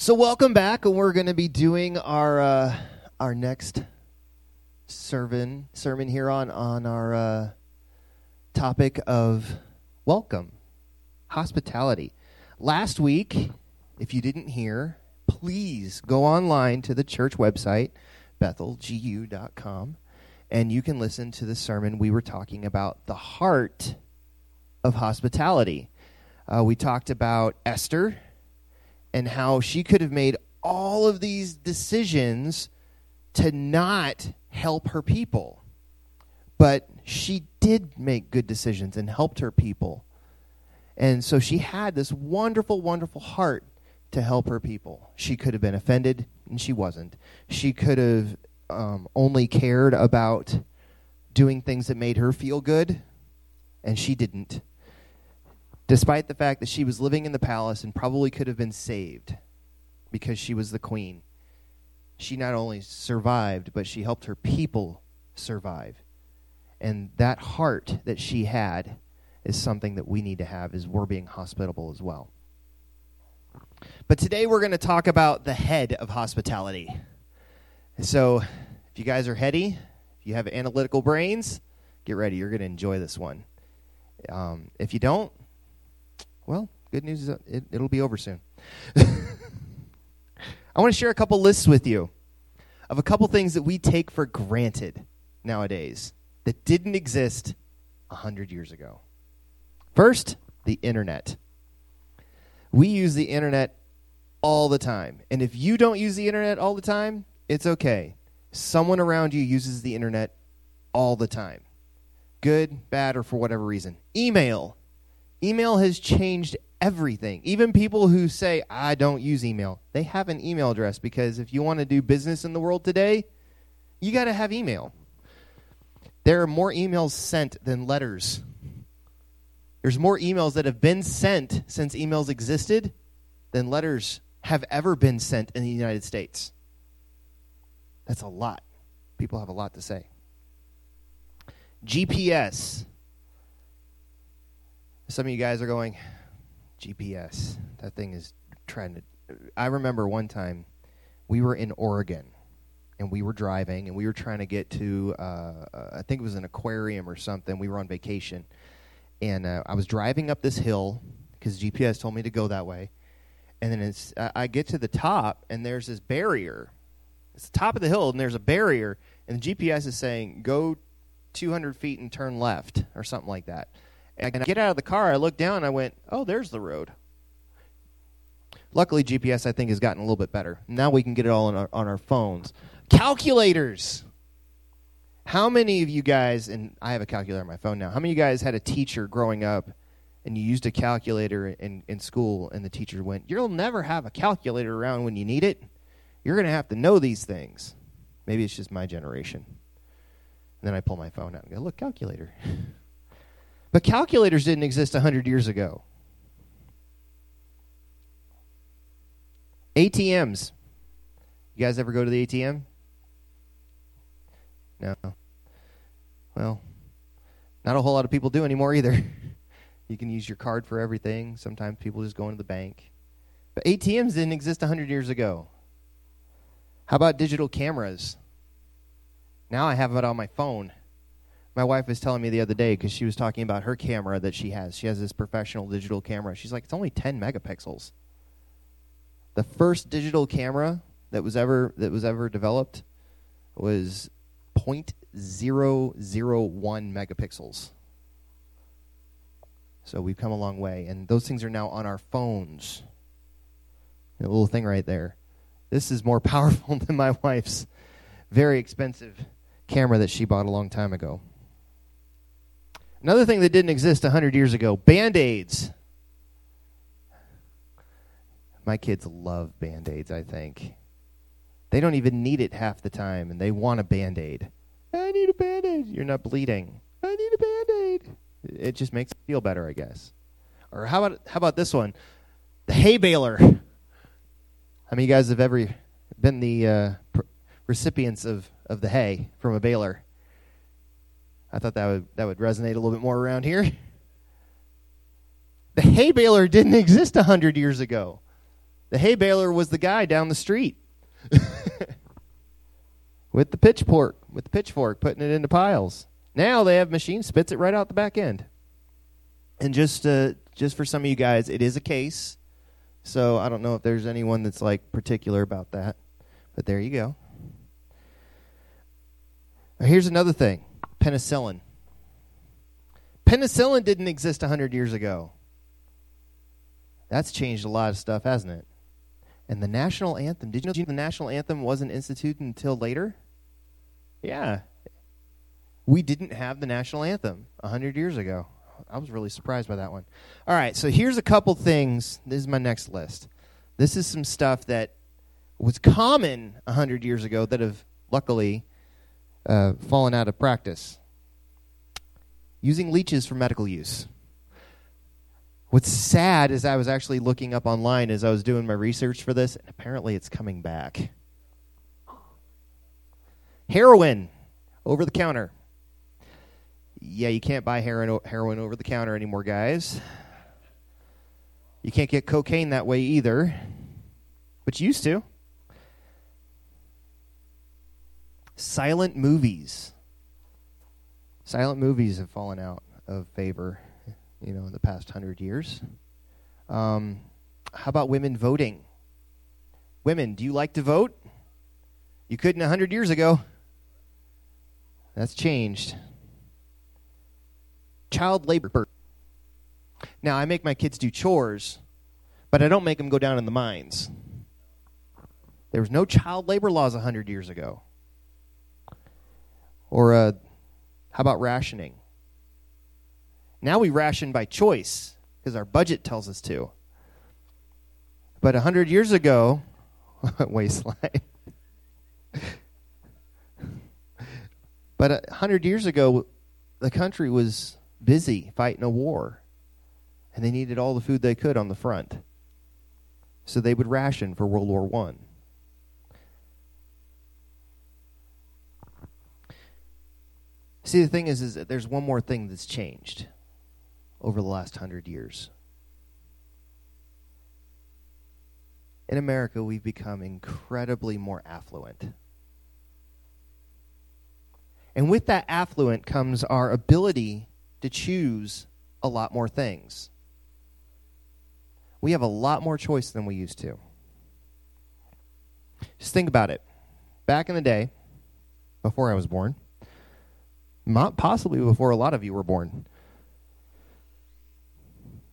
So welcome back, and we're going to be doing our uh, our next sermon sermon here on on our uh, topic of welcome, hospitality. Last week, if you didn't hear, please go online to the church website bethelgu.com and you can listen to the sermon we were talking about the heart of hospitality. Uh, we talked about Esther and how she could have made all of these decisions to not help her people. But she did make good decisions and helped her people. And so she had this wonderful, wonderful heart to help her people. She could have been offended, and she wasn't. She could have um, only cared about doing things that made her feel good, and she didn't despite the fact that she was living in the palace and probably could have been saved because she was the queen. She not only survived, but she helped her people survive. And that heart that she had is something that we need to have as we're being hospitable as well. But today we're going to talk about the head of hospitality. So, if you guys are heady, if you have analytical brains, get ready. You're going to enjoy this one. Um, if you don't, well, good news is it, it'll be over soon. I want to share a couple lists with you of a couple things that we take for granted nowadays that didn't exist 100 years ago. First, the internet. We use the internet all the time. And if you don't use the internet all the time, it's okay. Someone around you uses the internet all the time. Good, bad, or for whatever reason. Email. Email has changed everything. Even people who say, I don't use email, they have an email address because if you want to do business in the world today, you got to have email. There are more emails sent than letters. There's more emails that have been sent since emails existed than letters have ever been sent in the United States. That's a lot. People have a lot to say. GPS. Some of you guys are going, GPS. That thing is trying to. I remember one time we were in Oregon and we were driving and we were trying to get to, uh, I think it was an aquarium or something. We were on vacation. And uh, I was driving up this hill because GPS told me to go that way. And then it's, I get to the top and there's this barrier. It's the top of the hill and there's a barrier. And the GPS is saying, go 200 feet and turn left or something like that. And I get out of the car, I look down, I went, oh, there's the road. Luckily, GPS, I think, has gotten a little bit better. Now we can get it all on our, on our phones. Calculators. How many of you guys, and I have a calculator on my phone now, how many of you guys had a teacher growing up and you used a calculator in, in school and the teacher went, You'll never have a calculator around when you need it. You're going to have to know these things. Maybe it's just my generation. And then I pull my phone out and go, Look, calculator. But calculators didn't exist 100 years ago. ATMs. You guys ever go to the ATM? No. Well, not a whole lot of people do anymore either. you can use your card for everything. Sometimes people just go into the bank. But ATMs didn't exist 100 years ago. How about digital cameras? Now I have it on my phone. My wife was telling me the other day because she was talking about her camera that she has. She has this professional digital camera. She's like, it's only 10 megapixels. The first digital camera that was ever that was ever developed was 0.001 megapixels. So we've come a long way, and those things are now on our phones. A little thing right there. This is more powerful than my wife's very expensive camera that she bought a long time ago. Another thing that didn't exist 100 years ago band aids. My kids love band aids, I think. They don't even need it half the time, and they want a band aid. I need a band aid. You're not bleeding. I need a band aid. It just makes it feel better, I guess. Or how about how about this one? The hay baler. How many of you guys have ever been the uh, recipients of, of the hay from a baler? I thought that would that would resonate a little bit more around here. The hay baler didn't exist a hundred years ago. The hay baler was the guy down the street with the pitchfork, with the pitchfork, putting it into piles. Now they have machines spits it right out the back end. And just uh, just for some of you guys, it is a case. So I don't know if there's anyone that's like particular about that, but there you go. Now, here's another thing: penicillin. Penicillin didn't exist 100 years ago. That's changed a lot of stuff, hasn't it? And the national anthem. Did you know the national anthem wasn't instituted until later? Yeah. We didn't have the national anthem 100 years ago. I was really surprised by that one. All right, so here's a couple things. This is my next list. This is some stuff that was common 100 years ago that have luckily uh, fallen out of practice. Using leeches for medical use. What's sad is I was actually looking up online as I was doing my research for this, and apparently it's coming back. Heroin over the counter. Yeah, you can't buy heroin, heroin over the counter anymore, guys. You can't get cocaine that way either, but you used to. Silent movies. Silent movies have fallen out of favor you know, in the past hundred years. Um, how about women voting? Women, do you like to vote? You couldn't a hundred years ago. That's changed. Child labor. Now, I make my kids do chores, but I don't make them go down in the mines. There was no child labor laws a hundred years ago. Or uh, how about rationing? Now we ration by choice because our budget tells us to. But a hundred years ago, waistline. but a hundred years ago, the country was busy fighting a war, and they needed all the food they could on the front. So they would ration for World War One. See, the thing is, is that there's one more thing that's changed over the last hundred years. In America, we've become incredibly more affluent. And with that affluent comes our ability to choose a lot more things. We have a lot more choice than we used to. Just think about it. Back in the day, before I was born, possibly before a lot of you were born,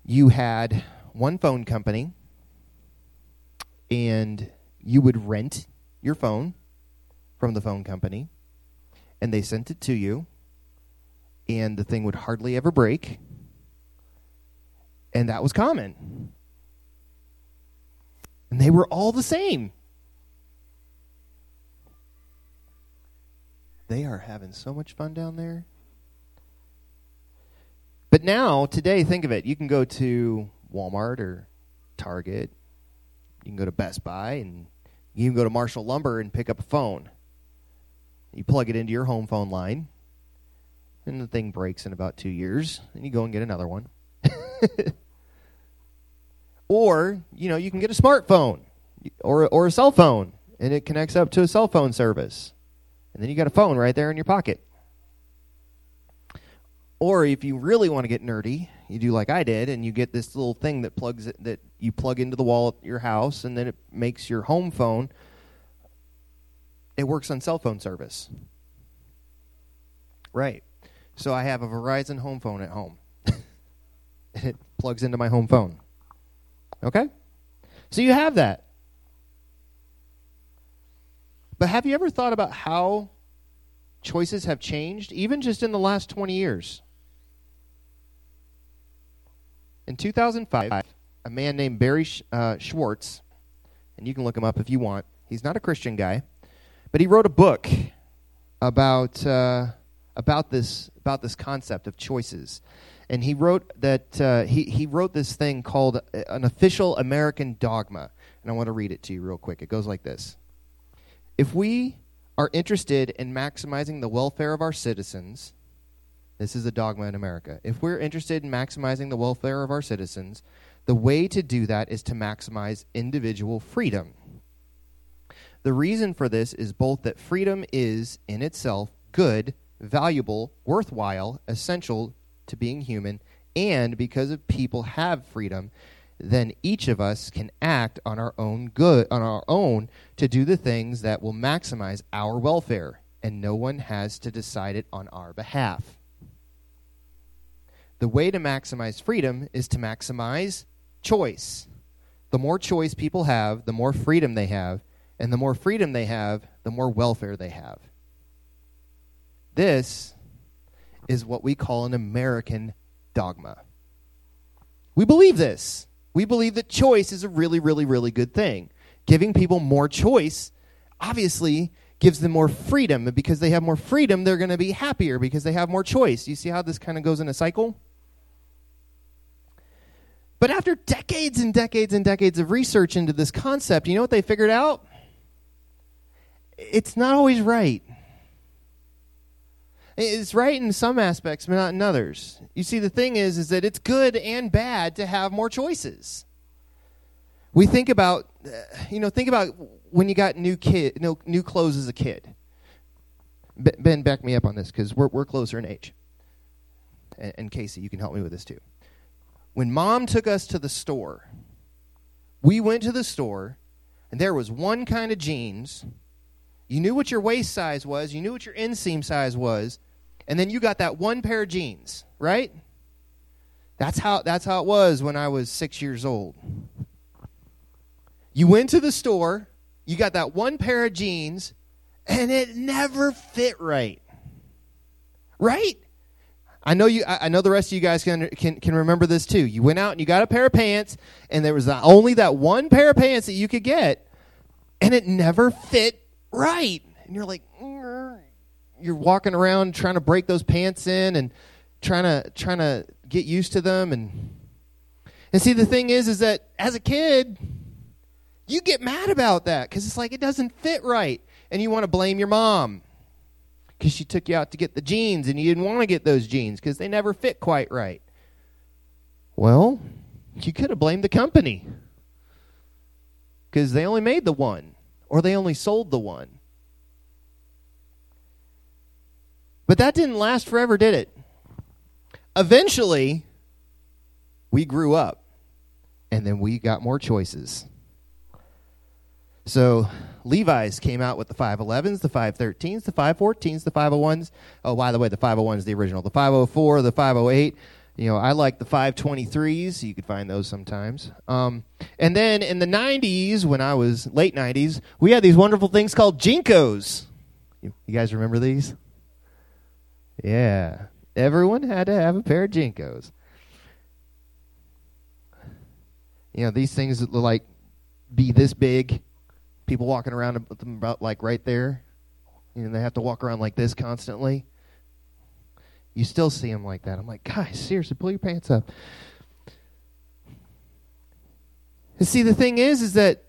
you had one phone company and you would rent your phone from the phone company and they sent it to you and the thing would hardly ever break and that was common. And they were all the same they are having so much fun down there but now, today, think of it. You can go to Walmart or Target. You can go to Best Buy and you can go to Marshall Lumber and pick up a phone. You plug it into your home phone line, and the thing breaks in about two years, and you go and get another one. or, you know, you can get a smartphone or, or a cell phone, and it connects up to a cell phone service. And then you got a phone right there in your pocket. Or if you really want to get nerdy, you do like I did, and you get this little thing that plugs it, that you plug into the wall at your house, and then it makes your home phone. It works on cell phone service. Right. So I have a Verizon home phone at home. it plugs into my home phone. Okay? So you have that. But have you ever thought about how choices have changed, even just in the last 20 years? In 2005, a man named Barry uh, Schwartz, and you can look him up if you want. He's not a Christian guy, but he wrote a book about uh, about this about this concept of choices. And he wrote that uh, he he wrote this thing called uh, an official American dogma. And I want to read it to you real quick. It goes like this: If we are interested in maximizing the welfare of our citizens, this is a dogma in America. If we're interested in maximizing the welfare of our citizens, The way to do that is to maximize individual freedom. The reason for this is both that freedom is, in itself, good, valuable, worthwhile, essential to being human, and because of people have freedom, then each of us can act on our own good on our own to do the things that will maximize our welfare and no one has to decide it on our behalf. The way to maximize freedom is to maximize choice. The more choice people have the more freedom they have and the more freedom they have the more welfare they have. This is what we call an american dogma. We believe this we believe that choice is a really, really, really good thing. Giving people more choice obviously gives them more freedom. And because they have more freedom, they're going to be happier because they have more choice. You see how this kind of goes in a cycle? But after decades and decades and decades of research into this concept, you know what they figured out? It's not always right. It's right in some aspects, but not in others. You see, the thing is, is that it's good and bad to have more choices. We think about, uh, you know, think about when you got new kid, new clothes as a kid. Ben, back me up on this because we're we're closer in age. And, and Casey, you can help me with this too. When mom took us to the store, we went to the store, and there was one kind of jeans. You knew what your waist size was. You knew what your inseam size was and then you got that one pair of jeans, right? That's how that's how it was when I was 6 years old. You went to the store, you got that one pair of jeans, and it never fit right. Right? I know you. I know the rest of you guys can can can remember this too. You went out and you got a pair of pants, and there was only that one pair of pants that you could get, and it never fit right. And you're like, you're walking around trying to break those pants in and trying to trying to get used to them and and see the thing is is that as a kid you get mad about that because it's like it doesn't fit right and you want to blame your mom because she took you out to get the jeans and you didn't want to get those jeans because they never fit quite right. Well you could have blamed the company because they only made the one or they only sold the one But that didn't last forever, did it? Eventually, we grew up and then we got more choices. So Levi's came out with the 511s, the 513s, the 514s, the 501s. Oh, by the way, the 501 is the original. The 504, the 508. You know, I like the 523s. You could find those sometimes. Um, and then in the 90s, when I was late 90s, we had these wonderful things called JNCOs. You, you guys remember these? Yeah. Everyone had to have a pair of JNCOs. You know, these things that look like be this big, people walking around with them about like right there. You know, they have to walk around like this constantly. You still see them like that. I'm like, guys, seriously, pull your pants up. And see, the thing is, is that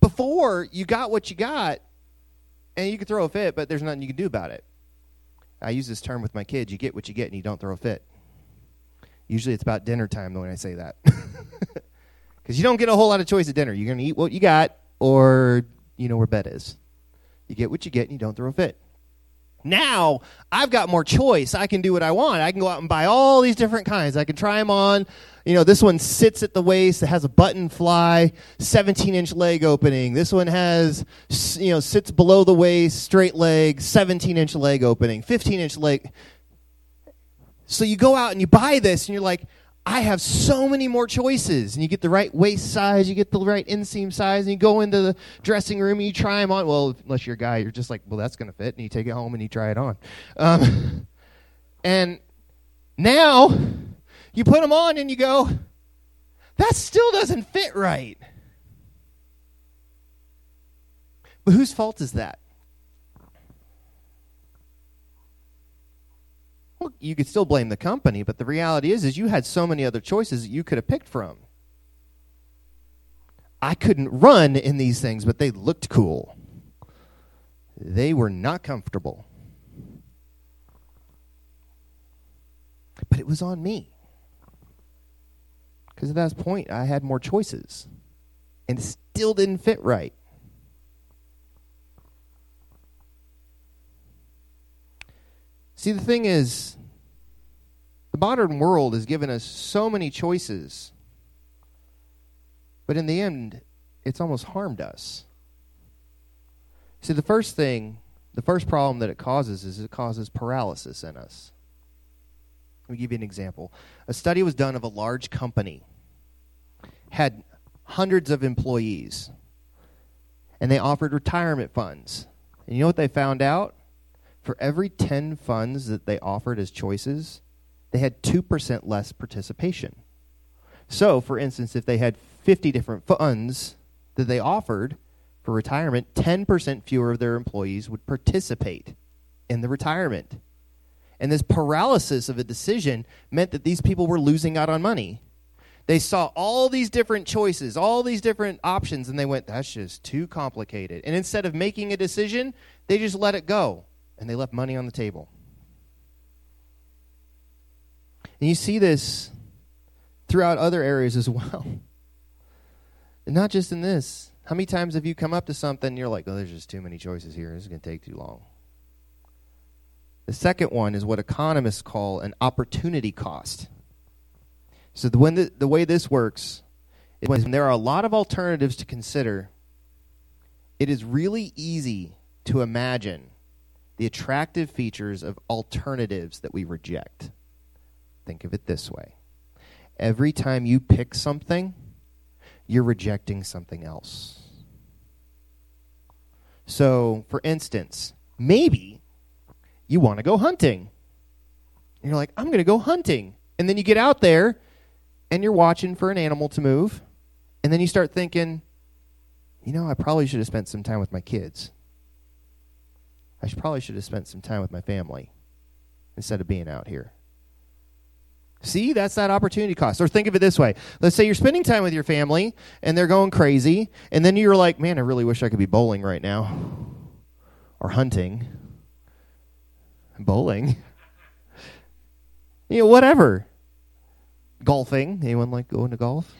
before you got what you got, and you could throw a fit, but there's nothing you can do about it. I use this term with my kids you get what you get and you don't throw a fit. Usually it's about dinner time when I say that. Because you don't get a whole lot of choice at dinner. You're going to eat what you got or you know where bed is. You get what you get and you don't throw a fit. Now I've got more choice. I can do what I want. I can go out and buy all these different kinds. I can try them on. You know, this one sits at the waist. It has a button fly, 17 inch leg opening. This one has, you know, sits below the waist, straight leg, 17 inch leg opening, 15 inch leg. So you go out and you buy this and you're like, I have so many more choices. And you get the right waist size, you get the right inseam size, and you go into the dressing room and you try them on. Well, unless you're a guy, you're just like, well, that's going to fit. And you take it home and you try it on. Um, and now you put them on and you go, that still doesn't fit right. But whose fault is that? Well, you could still blame the company, but the reality is is you had so many other choices that you could have picked from. I couldn't run in these things, but they looked cool. They were not comfortable. But it was on me. Because at that point, I had more choices. And it still didn't fit right. See, the thing is, the modern world has given us so many choices, but in the end, it's almost harmed us. See, the first thing, the first problem that it causes is it causes paralysis in us. Let me give you an example. A study was done of a large company, had hundreds of employees, and they offered retirement funds. And you know what they found out? For every 10 funds that they offered as choices, they had 2% less participation. So, for instance, if they had 50 different funds that they offered for retirement, 10% fewer of their employees would participate in the retirement. And this paralysis of a decision meant that these people were losing out on money. They saw all these different choices, all these different options, and they went, that's just too complicated. And instead of making a decision, they just let it go and they left money on the table. And you see this throughout other areas as well. And not just in this. How many times have you come up to something and you're like, oh, there's just too many choices here. This is going to take too long. The second one is what economists call an opportunity cost. So the, when the, the way this works is when there are a lot of alternatives to consider, it is really easy to imagine the attractive features of alternatives that we reject. Think of it this way. Every time you pick something, you're rejecting something else. So, for instance, maybe you want to go hunting. You're like, I'm going to go hunting. And then you get out there and you're watching for an animal to move. And then you start thinking, you know, I probably should have spent some time with my kids. I should, probably should have spent some time with my family instead of being out here. See, that's that opportunity cost. Or think of it this way. Let's say you're spending time with your family and they're going crazy, and then you're like, man, I really wish I could be bowling right now. Or hunting. Bowling. you know, whatever. Golfing. Anyone like going to golf?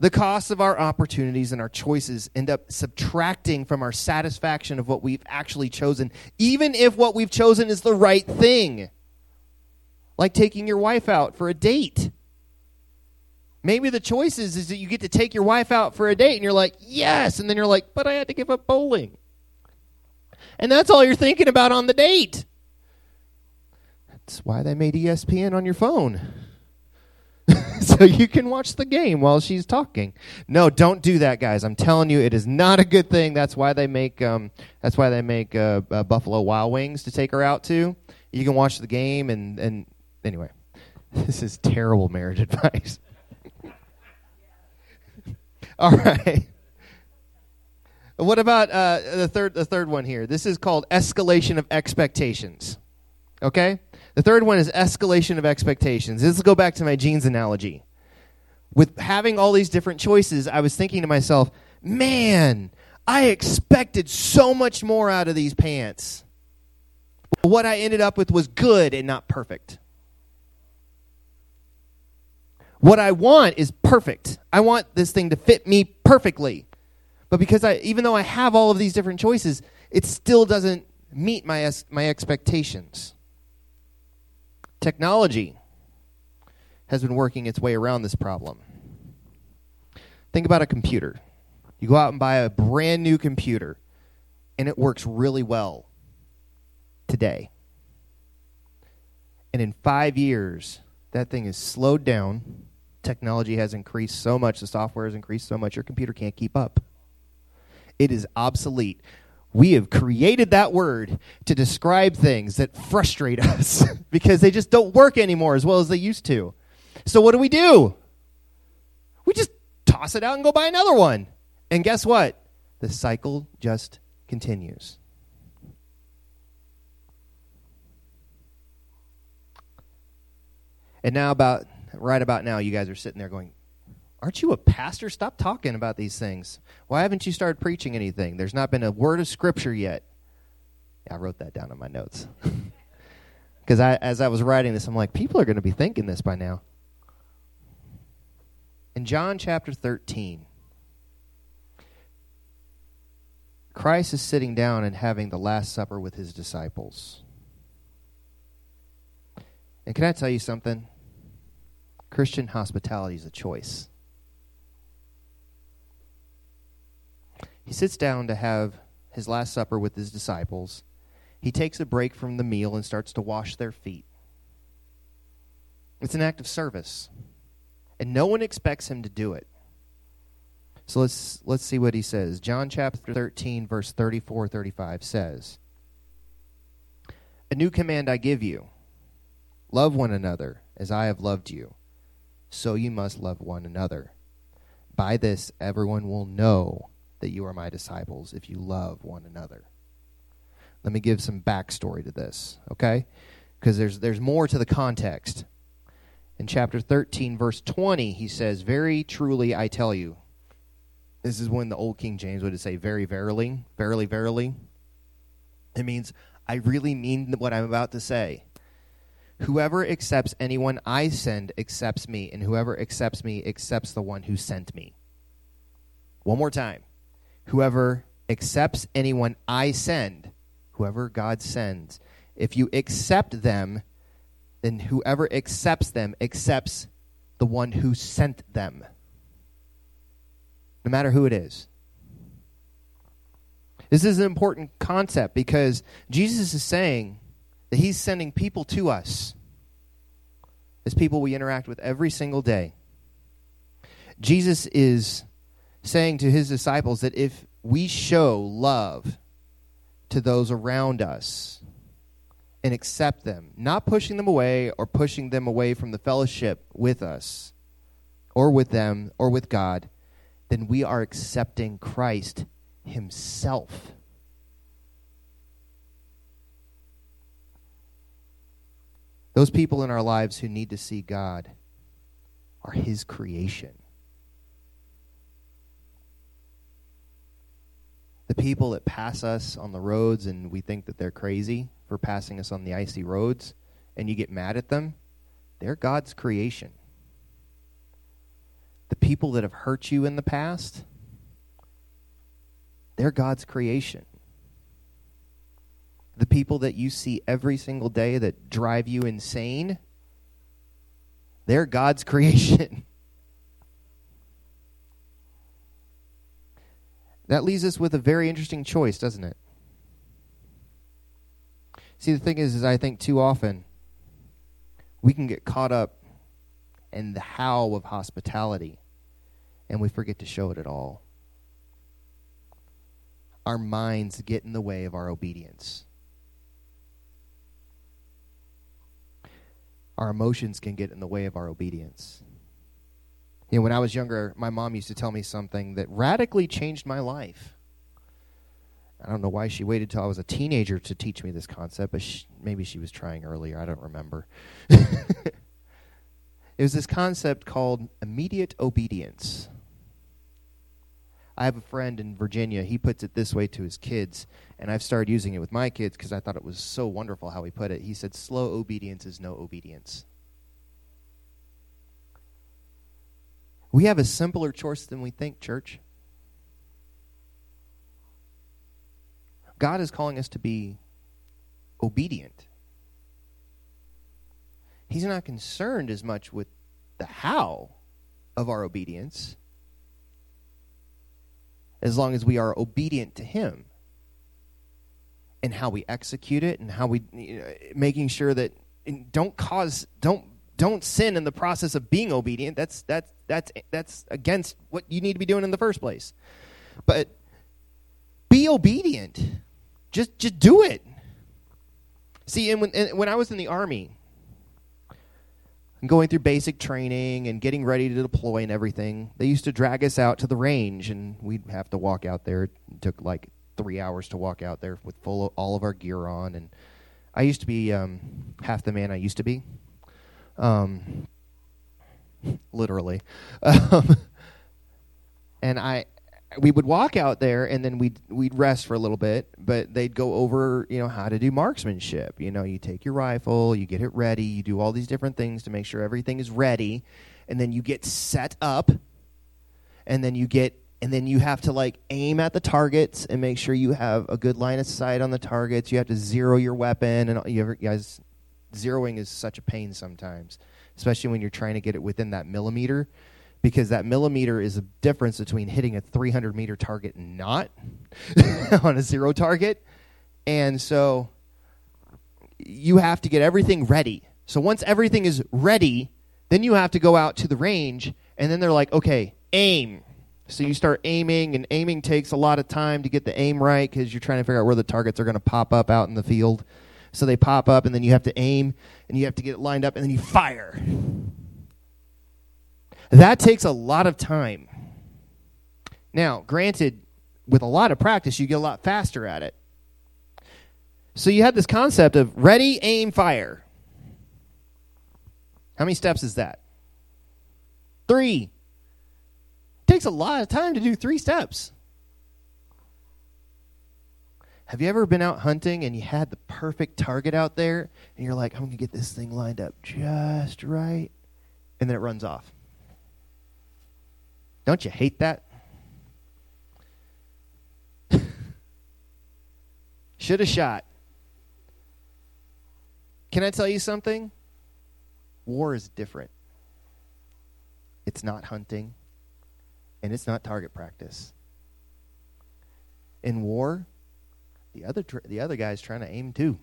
The costs of our opportunities and our choices end up subtracting from our satisfaction of what we've actually chosen, even if what we've chosen is the right thing. Like taking your wife out for a date. Maybe the choice is, is that you get to take your wife out for a date and you're like, yes. And then you're like, but I had to give up bowling. And that's all you're thinking about on the date. That's why they made ESPN on your phone. so you can watch the game while she's talking. No, don't do that, guys. I'm telling you, it is not a good thing. That's why they make um, that's why they make uh, uh, Buffalo Wild Wings to take her out to. You can watch the game and and anyway, this is terrible marriage advice. All right. What about uh, the third the third one here? This is called escalation of expectations. Okay. The third one is escalation of expectations. Let's go back to my jeans analogy. With having all these different choices, I was thinking to myself, man, I expected so much more out of these pants. What I ended up with was good and not perfect. What I want is perfect. I want this thing to fit me perfectly. But because I even though I have all of these different choices, it still doesn't meet my my expectations. Technology has been working its way around this problem. Think about a computer. You go out and buy a brand new computer, and it works really well today. And in five years, that thing is slowed down. Technology has increased so much, the software has increased so much, your computer can't keep up. It is obsolete we have created that word to describe things that frustrate us because they just don't work anymore as well as they used to. So, what do we do? We just toss it out and go buy another one. And guess what? The cycle just continues. And now, about right about now, you guys are sitting there going, Aren't you a pastor? Stop talking about these things. Why haven't you started preaching anything? There's not been a word of scripture yet. Yeah, I wrote that down in my notes. Because as I was writing this, I'm like, people are going to be thinking this by now. In John chapter 13, Christ is sitting down and having the Last Supper with his disciples. And can I tell you something? Christian hospitality is a choice. He sits down to have his Last Supper with his disciples. He takes a break from the meal and starts to wash their feet. It's an act of service. And no one expects him to do it. So let's let's see what he says. John chapter 13 verse 34 35 says, "A new command I give you: love one another as I have loved you. So you must love one another. By this everyone will know that you are my disciples if you love one another." Let me give some backstory to this, okay? Because there's there's more to the context. In chapter 13, verse 20, he says, Very truly I tell you, this is when the old King James would say, very verily, verily, verily. It means, I really mean what I'm about to say. Whoever accepts anyone I send accepts me, and whoever accepts me accepts the one who sent me. One more time. Whoever accepts anyone I send, whoever God sends, if you accept them, then whoever accepts them accepts the one who sent them no matter who it is. This is an important concept because Jesus is saying that he's sending people to us as people we interact with every single day. Jesus is saying to his disciples that if we show love to those around us and accept them, not pushing them away or pushing them away from the fellowship with us or with them or with God, then we are accepting Christ Himself. Those people in our lives who need to see God are His creation. The people that pass us on the roads and we think that they're crazy for passing us on the icy roads and you get mad at them, they're God's creation the people that have hurt you in the past, they're God's creation. The people that you see every single day that drive you insane, they're God's creation. That leaves us with a very interesting choice, doesn't it? See, the thing is, is I think too often we can get caught up in the how of hospitality and we forget to show it at all. Our minds get in the way of our obedience. Our emotions can get in the way of our obedience. You know, when I was younger, my mom used to tell me something that radically changed my life. I don't know why she waited till I was a teenager to teach me this concept, but she, maybe she was trying earlier. I don't remember. it was this concept called immediate obedience. I have a friend in Virginia. He puts it this way to his kids, and I've started using it with my kids because I thought it was so wonderful how he put it. He said, Slow obedience is no obedience. We have a simpler choice than we think, church. God is calling us to be obedient. He's not concerned as much with the how of our obedience as long as we are obedient to Him and how we execute it and how we you know, making sure that don't cause don't don't sin in the process of being obedient that's that's that's that's against what you need to be doing in the first place but be obedient just just do it see and when and when I was in the army going through basic training and getting ready to deploy and everything, they used to drag us out to the range, and we'd have to walk out there. It took like three hours to walk out there with full all of our gear on. And I used to be um, half the man I used to be, um, literally. Um, and I we would walk out there and then we'd we'd rest for a little bit, but they'd go over, you know, how to do marksmanship. You know, you take your rifle, you get it ready, you do all these different things to make sure everything is ready, and then you get set up and then you get and then you have to like aim at the targets and make sure you have a good line of sight on the targets. You have to zero your weapon, and you, ever, you guys, zeroing is such a pain sometimes, especially when you're trying to get it within that millimeter, because that millimeter is a difference between hitting a 300 meter target and not on a zero target, and so you have to get everything ready. So once everything is ready, then you have to go out to the range, and then they're like, okay, aim so you start aiming, and aiming takes a lot of time to get the aim right because you're trying to figure out where the targets are going to pop up out in the field. So they pop up, and then you have to aim, and you have to get it lined up, and then you fire. That takes a lot of time. Now, granted, with a lot of practice, you get a lot faster at it. So you have this concept of ready, aim, fire. How many steps is that? Three It takes a lot of time to do three steps. Have you ever been out hunting and you had the perfect target out there and you're like, I'm going to get this thing lined up just right? And then it runs off. Don't you hate that? Should have shot. Can I tell you something? War is different. It's not hunting and it's not target practice. In war, the other tr- the other guy's trying to aim too.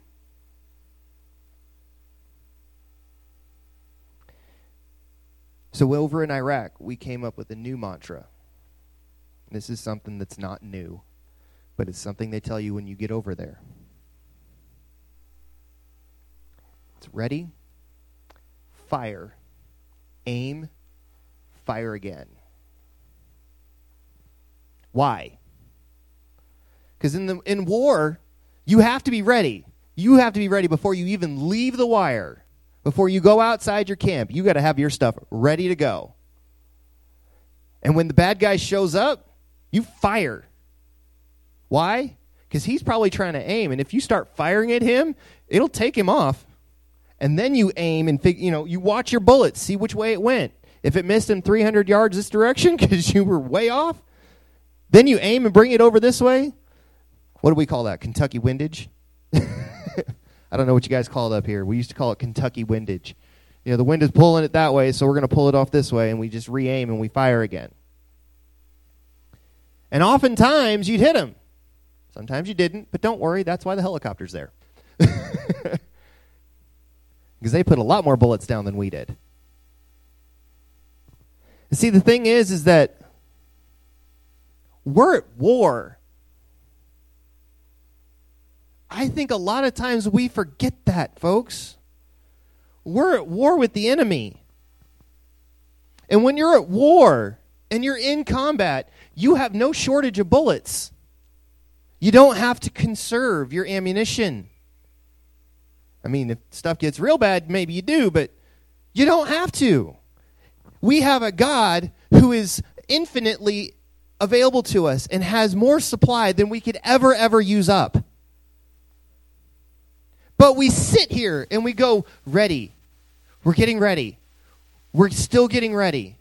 So over in Iraq, we came up with a new mantra. This is something that's not new, but it's something they tell you when you get over there. It's ready, fire, aim, fire again. Why? Because in the in war, you have to be ready. You have to be ready before you even leave the wire. Before you go outside your camp, you got to have your stuff ready to go. And when the bad guy shows up, you fire. Why? Because he's probably trying to aim, and if you start firing at him, it'll take him off. And then you aim and fig- you know you watch your bullets, see which way it went. If it missed him 300 yards this direction because you were way off, then you aim and bring it over this way. What do we call that? Kentucky windage? I don't know what you guys call it up here. We used to call it Kentucky windage. You know, the wind is pulling it that way, so we're going to pull it off this way, and we just re aim and we fire again. And oftentimes you'd hit them. Sometimes you didn't, but don't worry, that's why the helicopter's there. Because they put a lot more bullets down than we did. See, the thing is, is that we're at war. I think a lot of times we forget that, folks. We're at war with the enemy. And when you're at war and you're in combat, you have no shortage of bullets. You don't have to conserve your ammunition. I mean, if stuff gets real bad, maybe you do, but you don't have to. We have a God who is infinitely available to us and has more supply than we could ever, ever use up. But we sit here and we go, ready. We're getting ready. We're still getting ready.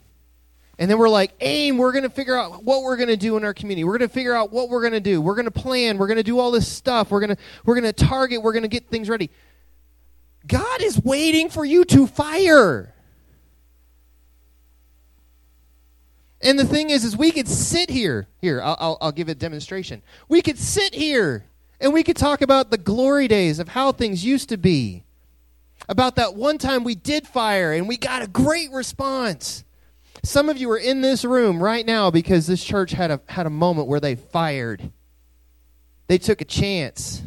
And then we're like, aim, we're going to figure out what we're going to do in our community. We're going to figure out what we're going to do. We're going to plan. We're going to do all this stuff. We're going to we're going to target. We're going to get things ready. God is waiting for you to fire. And the thing is, is we could sit here. Here, I'll, I'll, I'll give a demonstration. We could sit here and we could talk about the glory days of how things used to be. About that one time we did fire and we got a great response. Some of you are in this room right now because this church had a, had a moment where they fired. They took a chance.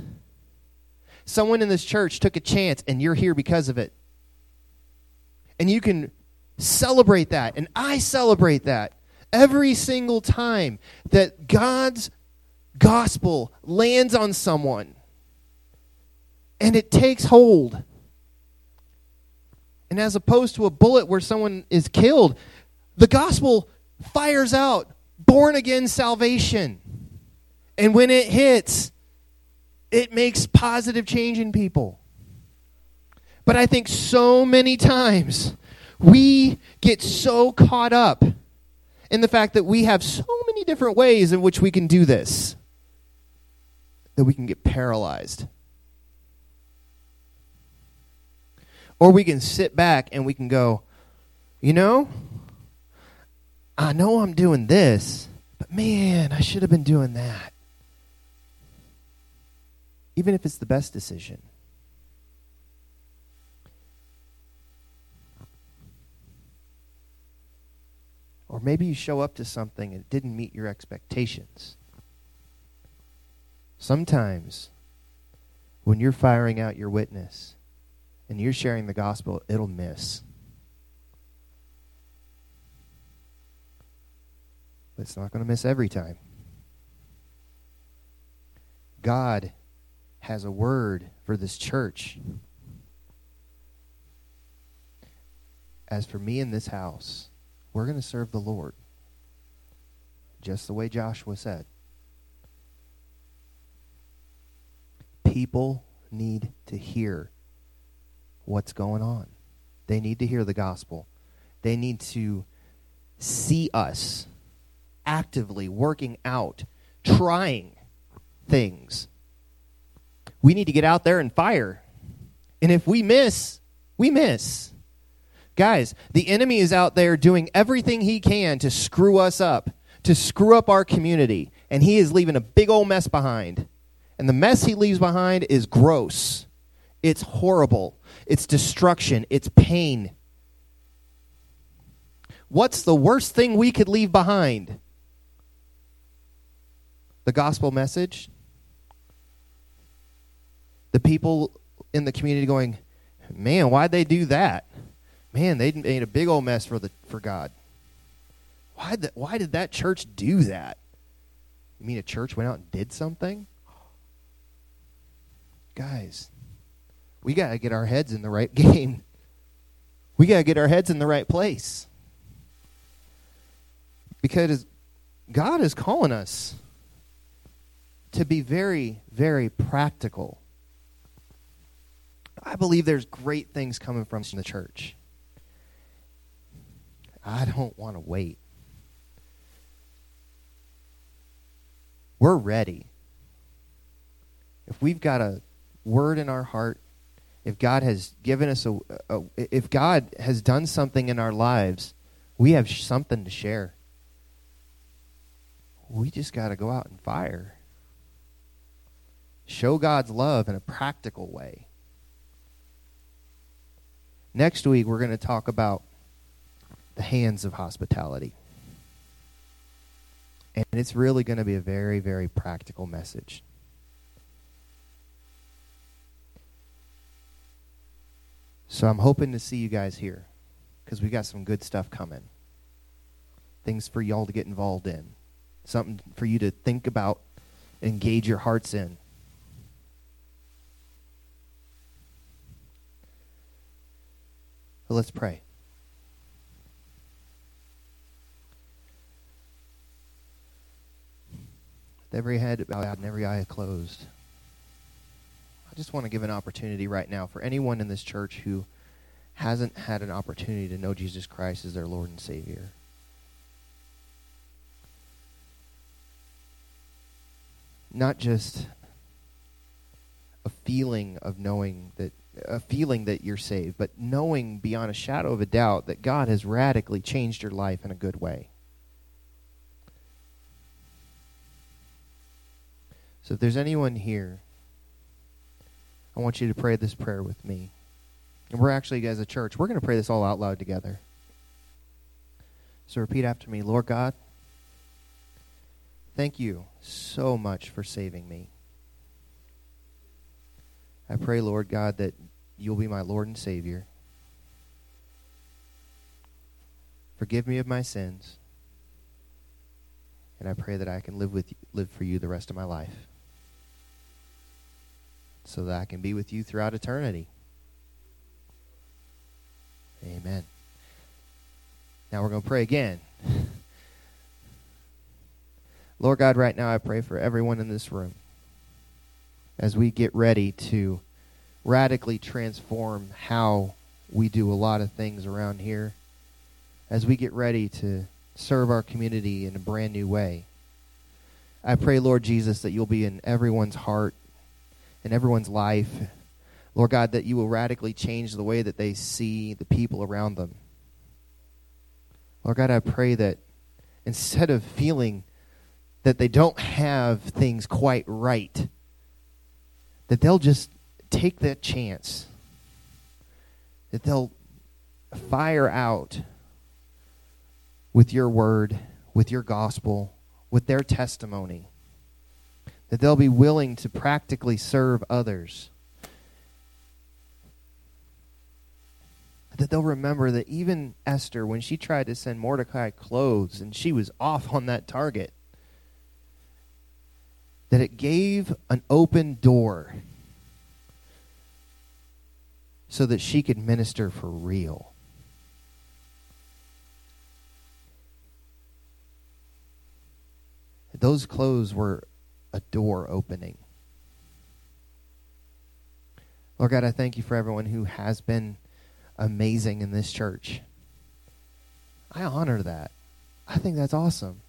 Someone in this church took a chance and you're here because of it. And you can celebrate that. And I celebrate that every single time that God's gospel lands on someone and it takes hold. And as opposed to a bullet where someone is killed, the gospel fires out born again salvation. And when it hits, it makes positive change in people. But I think so many times we get so caught up in the fact that we have so many different ways in which we can do this that we can get paralyzed. Or we can sit back and we can go, you know, I know I'm doing this, but man, I should have been doing that. Even if it's the best decision. Or maybe you show up to something and it didn't meet your expectations. Sometimes, when you're firing out your witness and you're sharing the gospel, it'll miss. But it's not going to miss every time. God has a word for this church. As for me in this house, we're going to serve the Lord. Just the way Joshua said. People need to hear what's going on. They need to hear the gospel. They need to see us actively working out, trying things. We need to get out there and fire. And if we miss, we miss. Guys, the enemy is out there doing everything he can to screw us up, to screw up our community, and he is leaving a big old mess behind. And the mess he leaves behind is gross. It's horrible. It's destruction. It's pain. What's the worst thing we could leave behind? The gospel message. The people in the community going, man, why'd they do that? man, they made a big old mess for the for God. Why did why did that church do that? You mean a church went out and did something? Guys, we got to get our heads in the right game. We got to get our heads in the right place. Because God is calling us to be very, very practical. I believe there's great things coming from the church. I don't want to wait. We're ready. If we've got a word in our heart, if God has given us a, a if God has done something in our lives, we have something to share. We just got to go out and fire. Show God's love in a practical way. Next week, we're going to talk about the hands of hospitality. And it's really going to be a very, very practical message. So I'm hoping to see you guys here because we got some good stuff coming. Things for y'all to get involved in, something for you to think about, engage your hearts in. Let's pray. with every head bowed and every eye closed. I just want to give an opportunity right now for anyone in this church who hasn't had an opportunity to know Jesus Christ as their Lord and Savior. Not just a feeling of knowing that a feeling that you're saved, but knowing beyond a shadow of a doubt that God has radically changed your life in a good way. So if there's anyone here, I want you to pray this prayer with me. And we're actually, as a church, we're going to pray this all out loud together. So repeat after me Lord God, thank you so much for saving me. I pray, Lord God, that you'll be my Lord and Savior. Forgive me of my sins. And I pray that I can live with you, live for you the rest of my life so that I can be with you throughout eternity. Amen. Now we're going to pray again. Lord God, right now I pray for everyone in this room as we get ready to radically transform how we do a lot of things around here, as we get ready to serve our community in a brand new way. I pray, Lord Jesus, that you'll be in everyone's heart, in everyone's life. Lord God, that you will radically change the way that they see the people around them. Lord God, I pray that instead of feeling that they don't have things quite right, that they'll just take that chance, that they'll fire out with your word, with your gospel, with their testimony, that they'll be willing to practically serve others. That they'll remember that even Esther, when she tried to send Mordecai clothes and she was off on that target, that it gave an open door so that she could minister for real. Those clothes were a door opening. Lord God, I thank you for everyone who has been amazing in this church. I honor that. I think that's awesome.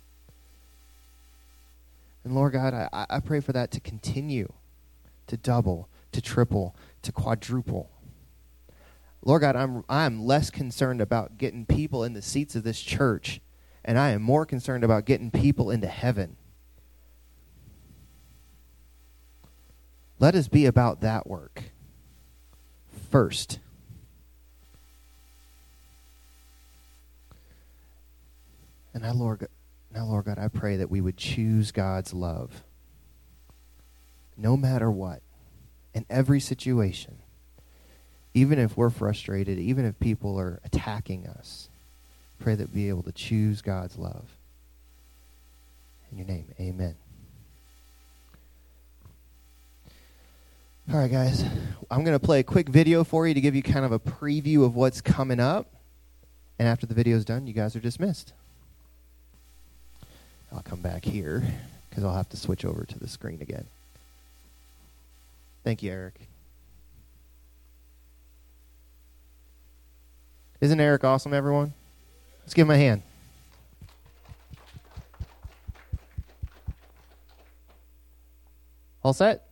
And Lord God, I, I pray for that to continue, to double, to triple, to quadruple. Lord God, I'm, I'm less concerned about getting people in the seats of this church, and I am more concerned about getting people into heaven. Let us be about that work first. And now, Lord, now, Lord God, I pray that we would choose God's love no matter what, in every situation, even if we're frustrated, even if people are attacking us. Pray that we be able to choose God's love. In your name, amen. All right, guys. I'm going to play a quick video for you to give you kind of a preview of what's coming up. And after the video is done, you guys are dismissed. I'll come back here because I'll have to switch over to the screen again. Thank you, Eric. Isn't Eric awesome, everyone? Let's give him a hand. All set?